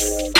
Oh.